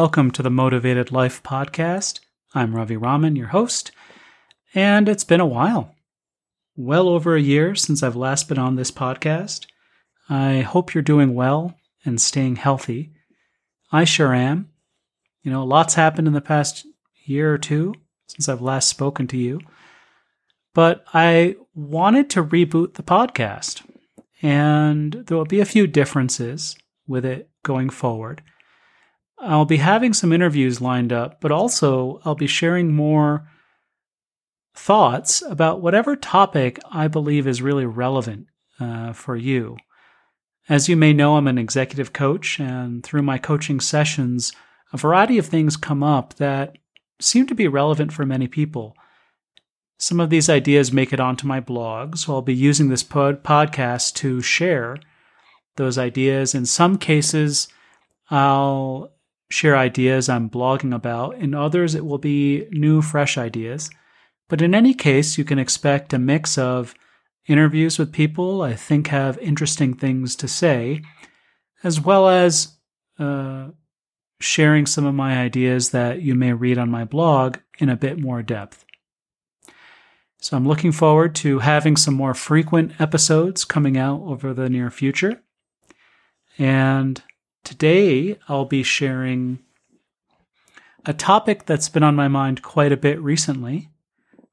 Welcome to the Motivated Life podcast. I'm Ravi Raman, your host, and it's been a while. Well over a year since I've last been on this podcast. I hope you're doing well and staying healthy. I sure am. You know, lots happened in the past year or two since I've last spoken to you. But I wanted to reboot the podcast, and there will be a few differences with it going forward. I'll be having some interviews lined up, but also I'll be sharing more thoughts about whatever topic I believe is really relevant uh, for you. As you may know, I'm an executive coach, and through my coaching sessions, a variety of things come up that seem to be relevant for many people. Some of these ideas make it onto my blog, so I'll be using this pod- podcast to share those ideas. In some cases, I'll share ideas I'm blogging about. In others, it will be new, fresh ideas. But in any case, you can expect a mix of interviews with people I think have interesting things to say, as well as uh, sharing some of my ideas that you may read on my blog in a bit more depth. So I'm looking forward to having some more frequent episodes coming out over the near future. And today I'll be sharing a topic that's been on my mind quite a bit recently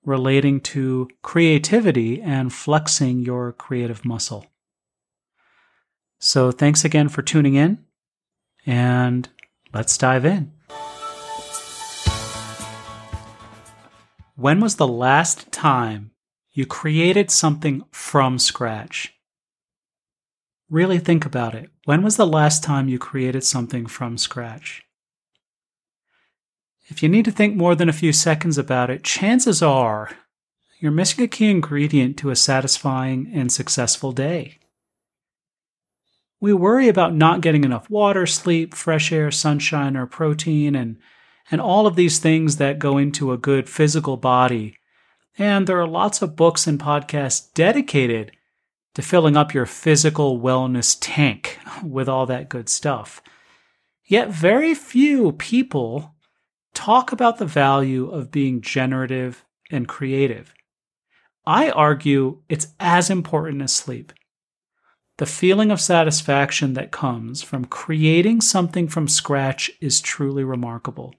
relating to creativity and flexing your creative muscle. So thanks again for tuning in and let's dive in. When was the last time you created something from scratch? Really think about it. When was the last time you created something from scratch? If you need to think more than a few seconds about it, chances are you're missing a key ingredient to a satisfying and successful day. We worry about not getting enough water, sleep, fresh air, sunshine, or protein, and, and all of these things that go into a good physical body. And there are lots of books and podcasts dedicated to filling up your physical wellness tank with all that good stuff. Yet very few people talk about the value of being generative and creative. I argue it's as important as sleep. The feeling of satisfaction that comes from creating something from scratch is truly remarkable.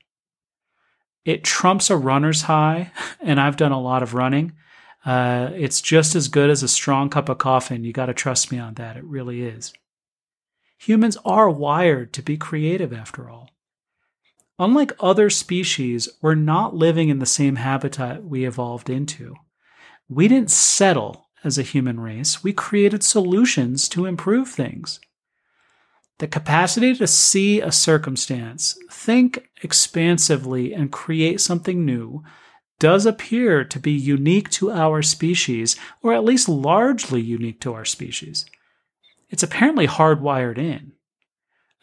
It trumps a runner's high, and I've done a lot of running. Uh, it's just as good as a strong cup of coffee, you got to trust me on that. It really is. Humans are wired to be creative, after all. Unlike other species, we're not living in the same habitat we evolved into. We didn't settle as a human race, we created solutions to improve things. The capacity to see a circumstance, think expansively, and create something new does appear to be unique to our species, or at least largely unique to our species. It's apparently hardwired in.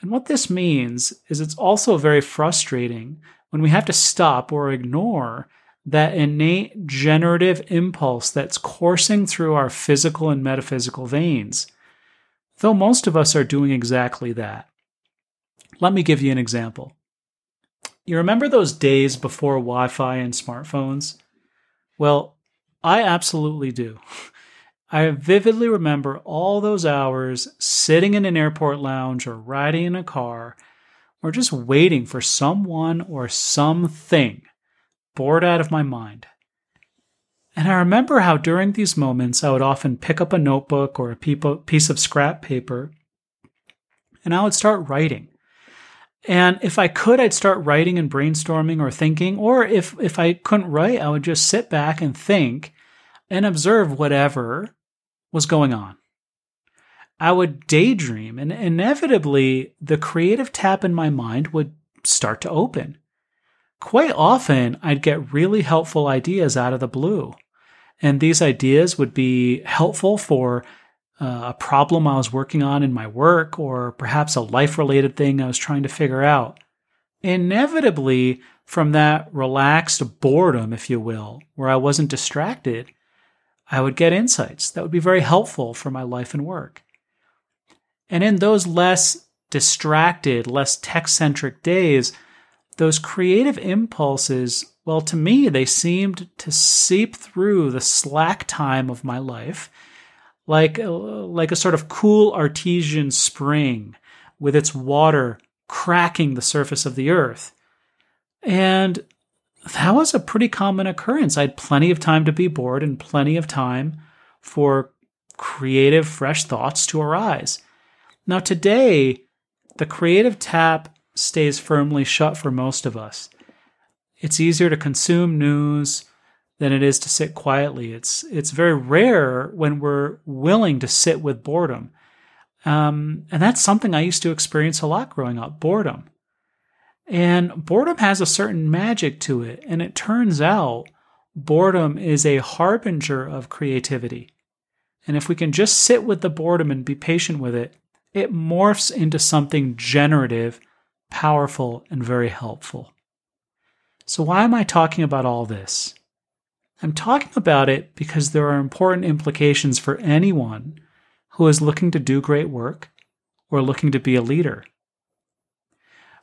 And what this means is it's also very frustrating when we have to stop or ignore that innate generative impulse that's coursing through our physical and metaphysical veins, though most of us are doing exactly that. Let me give you an example. You remember those days before Wi Fi and smartphones? Well, I absolutely do. I vividly remember all those hours sitting in an airport lounge or riding in a car or just waiting for someone or something, bored out of my mind. And I remember how during these moments I would often pick up a notebook or a piece of scrap paper and I would start writing. And if I could, I'd start writing and brainstorming or thinking, or if, if I couldn't write, I would just sit back and think and observe whatever was going on. I would daydream, and inevitably, the creative tap in my mind would start to open. Quite often, I'd get really helpful ideas out of the blue. And these ideas would be helpful for uh, a problem I was working on in my work, or perhaps a life related thing I was trying to figure out. Inevitably, from that relaxed boredom, if you will, where I wasn't distracted, I would get insights that would be very helpful for my life and work. And in those less distracted, less tech centric days, those creative impulses, well, to me, they seemed to seep through the slack time of my life like, uh, like a sort of cool artesian spring with its water cracking the surface of the earth. And that was a pretty common occurrence. I had plenty of time to be bored and plenty of time for creative, fresh thoughts to arise. Now, today, the creative tap stays firmly shut for most of us. It's easier to consume news than it is to sit quietly. It's it's very rare when we're willing to sit with boredom, um, and that's something I used to experience a lot growing up. Boredom, and boredom has a certain magic to it, and it turns out boredom is a harbinger of creativity. And if we can just sit with the boredom and be patient with it, it morphs into something generative, powerful, and very helpful. So, why am I talking about all this? I'm talking about it because there are important implications for anyone who is looking to do great work or looking to be a leader.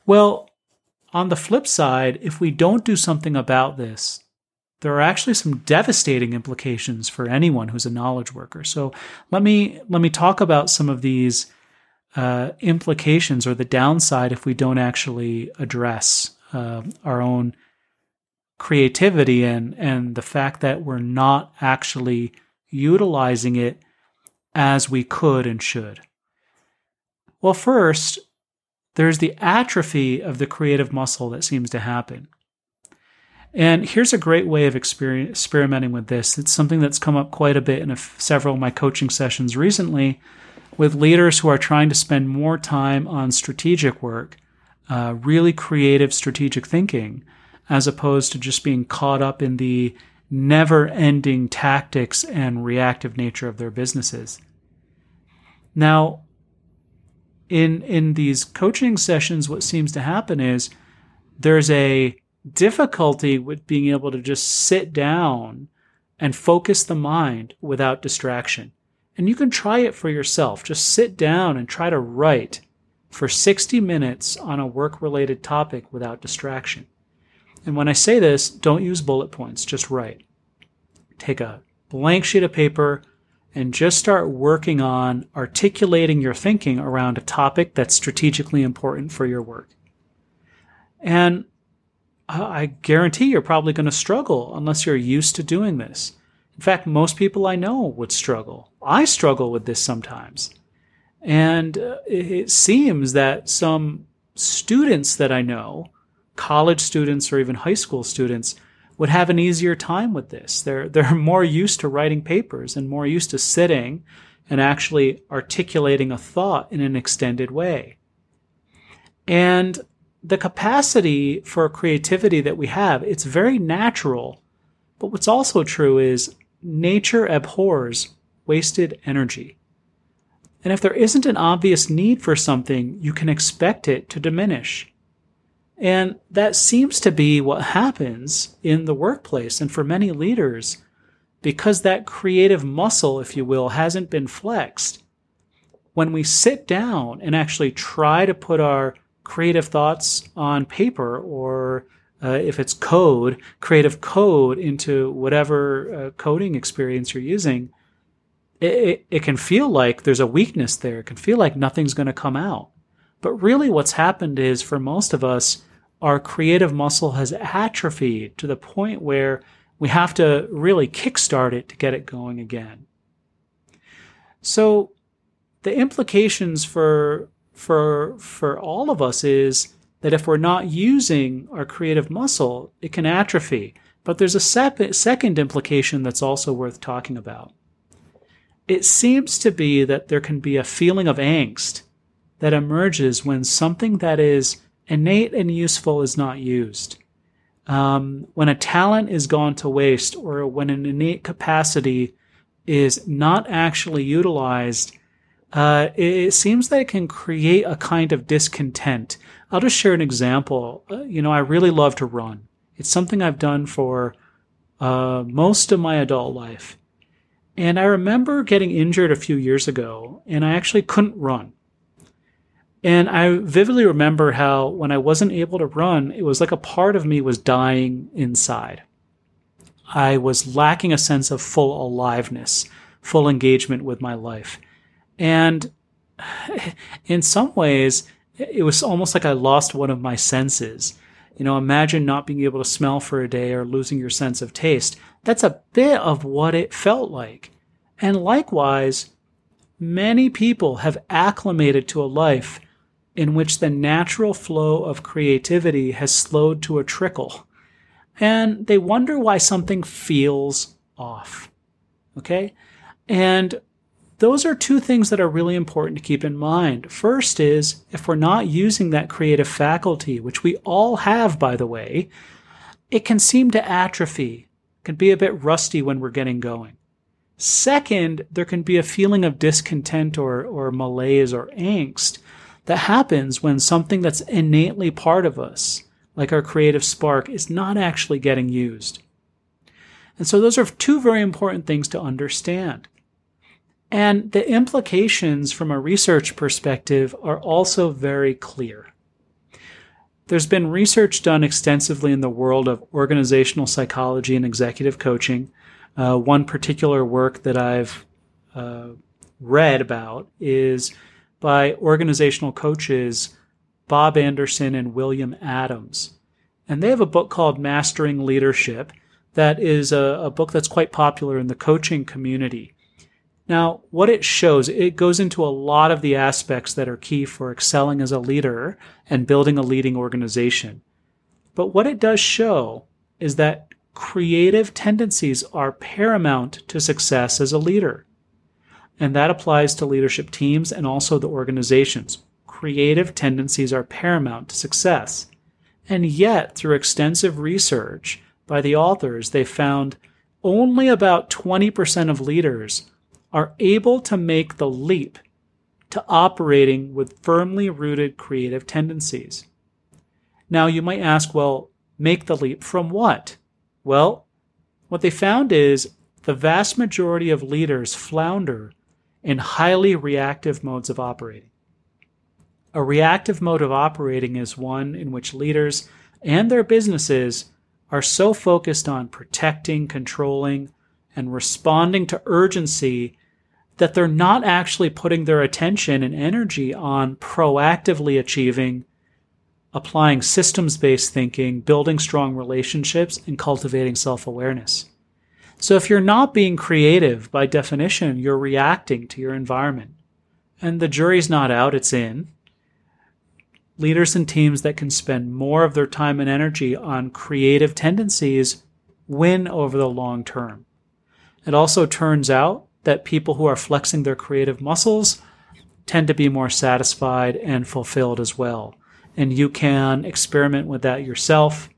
Well, on the flip side, if we don't do something about this, there are actually some devastating implications for anyone who's a knowledge worker. So let me let me talk about some of these uh, implications or the downside if we don't actually address uh, our own creativity and and the fact that we're not actually utilizing it as we could and should. Well, first, there's the atrophy of the creative muscle that seems to happen. And here's a great way of experimenting with this. It's something that's come up quite a bit in several of my coaching sessions recently with leaders who are trying to spend more time on strategic work, uh, really creative strategic thinking, as opposed to just being caught up in the never ending tactics and reactive nature of their businesses. Now, in, in these coaching sessions, what seems to happen is there's a difficulty with being able to just sit down and focus the mind without distraction. And you can try it for yourself. Just sit down and try to write for 60 minutes on a work related topic without distraction. And when I say this, don't use bullet points, just write. Take a blank sheet of paper and just start working on articulating your thinking around a topic that's strategically important for your work. And I guarantee you're probably going to struggle unless you're used to doing this. In fact, most people I know would struggle. I struggle with this sometimes. And uh, it seems that some students that I know college students or even high school students would have an easier time with this. They're, they're more used to writing papers and more used to sitting and actually articulating a thought in an extended way. And the capacity for creativity that we have, it's very natural. But what's also true is nature abhors wasted energy. And if there isn't an obvious need for something, you can expect it to diminish. And that seems to be what happens in the workplace and for many leaders because that creative muscle, if you will, hasn't been flexed. When we sit down and actually try to put our creative thoughts on paper or uh, if it's code, creative code into whatever uh, coding experience you're using, it, it, it can feel like there's a weakness there. It can feel like nothing's going to come out. But really, what's happened is for most of us, our creative muscle has atrophied to the point where we have to really kickstart it to get it going again. So the implications for for for all of us is that if we're not using our creative muscle, it can atrophy. But there's a sep- second implication that's also worth talking about. It seems to be that there can be a feeling of angst that emerges when something that is innate and useful is not used. Um, when a talent is gone to waste or when an innate capacity is not actually utilized, uh, it, seems that it can create a kind of discontent. I'll just share an example. Uh, you know, I really love to run. It's something I've done for uh, most of my adult life. And I remember getting injured a few years ago, and I actually couldn't run. And I vividly remember how when I wasn't able to run, it was like a part of me was dying inside. I was lacking a sense of full aliveness, full engagement with my life. And in some ways, it was almost like I lost one of my senses. You know, imagine not being able to smell for a day or losing your sense of taste. That's a bit of what it felt like. And likewise, many people have acclimated to a life in which the natural flow of creativity has slowed to a trickle. And they wonder why something feels off. Okay? And those are two things that are really important to keep in mind. First is if we're not using that creative faculty, which we all have, by the way, it can seem to atrophy, can be a bit rusty when we're getting going. Second, there can be a feeling of discontent or, or malaise or angst that happens when something that's innately part of us, like our creative spark, is not actually getting used. And so those are two very important things to understand. And the implications from a research perspective are also very clear. There's been research done extensively in the world of organizational psychology and executive coaching. Uh, one particular work that I've uh, read about is by organizational coaches Bob Anderson and William Adams. And they have a book called Mastering Leadership that is a, a book that's quite popular in the coaching community. Now, what it shows, it goes into a lot of the aspects that are key for excelling as a leader and building a leading organization. But what it does show is that creative tendencies are paramount to success as a leader. And that applies to leadership teams and also the organizations. Creative tendencies are paramount to success. And yet, through extensive research by the authors, they found only about 20% of leaders are able to make the leap to operating with firmly rooted creative tendencies. Now, you might ask, well, make the leap from what? Well, what they found is the vast majority of leaders flounder in highly reactive modes of operating. A reactive mode of operating is one in which leaders and their businesses are so focused on protecting, controlling, and responding to urgency that they're not actually putting their attention and energy on proactively achieving, applying systems based thinking, building strong relationships, and cultivating self awareness. So if you're not being creative, by definition, you're reacting to your environment. And the jury's not out, it's in. Leaders and teams that can spend more of their time and energy on creative tendencies win over the long term. It also turns out that people who are flexing their creative muscles tend to be more satisfied and fulfilled as well. And you can experiment with that yourself.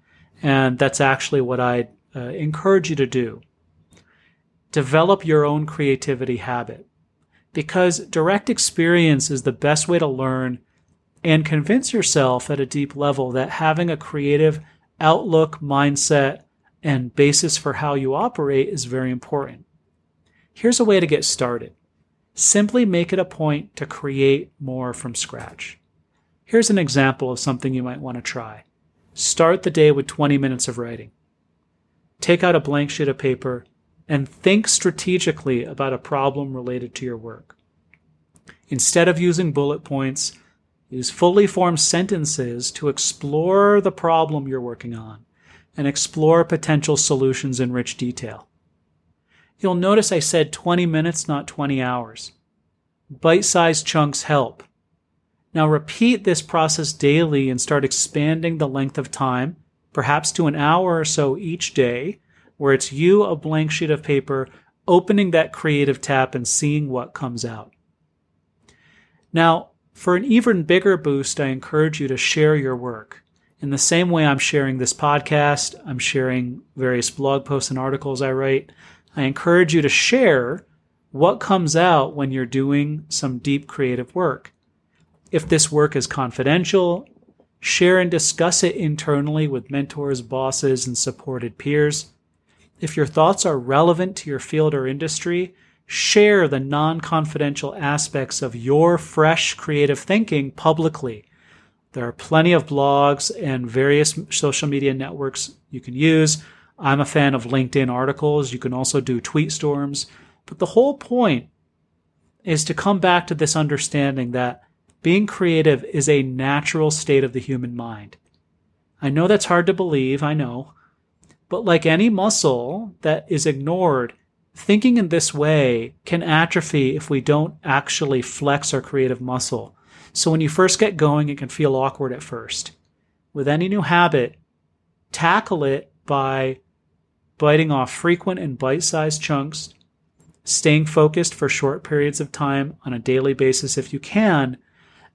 And that's actually what I uh, encourage you to do. Develop your own creativity habit because direct experience is the best way to learn and convince yourself at a deep level that having a creative outlook, mindset, and basis for how you operate is very important. Here's a way to get started. Simply make it a point to create more from scratch. Here's an example of something you might want to try. Start the day with 20 minutes of writing. Take out a blank sheet of paper and think strategically about a problem related to your work. Instead of using bullet points, use fully formed sentences to explore the problem you're working on and explore potential solutions in rich detail. You'll notice I said 20 minutes, not 20 hours. Bite sized chunks help. Now repeat this process daily and start expanding the length of time, perhaps to an hour or so each day, where it's you, a blank sheet of paper, opening that creative tap and seeing what comes out. Now, for an even bigger boost, I encourage you to share your work. In the same way I'm sharing this podcast, I'm sharing various blog posts and articles I write. I encourage you to share what comes out when you're doing some deep creative work. If this work is confidential, share and discuss it internally with mentors, bosses, and supported peers. If your thoughts are relevant to your field or industry, share the non confidential aspects of your fresh creative thinking publicly. There are plenty of blogs and various social media networks you can use. I'm a fan of LinkedIn articles. You can also do tweet storms. But the whole point is to come back to this understanding that being creative is a natural state of the human mind. I know that's hard to believe, I know. But like any muscle that is ignored, thinking in this way can atrophy if we don't actually flex our creative muscle. So when you first get going, it can feel awkward at first. With any new habit, tackle it by biting off frequent and bite sized chunks, staying focused for short periods of time on a daily basis if you can,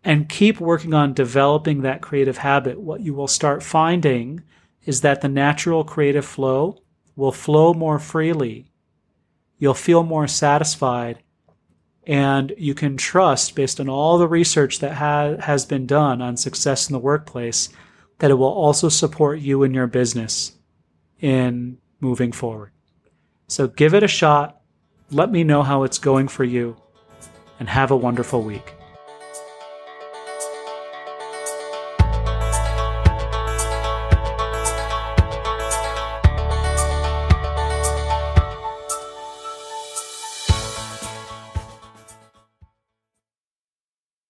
and keep working on developing that creative habit. What you will start finding is that the natural creative flow will flow more freely. You'll feel more satisfied and you can trust based on all the research that ha- has been done on success in the workplace that it will also support you and your business in moving forward. So give it a shot. Let me know how it's going for you and have a wonderful week.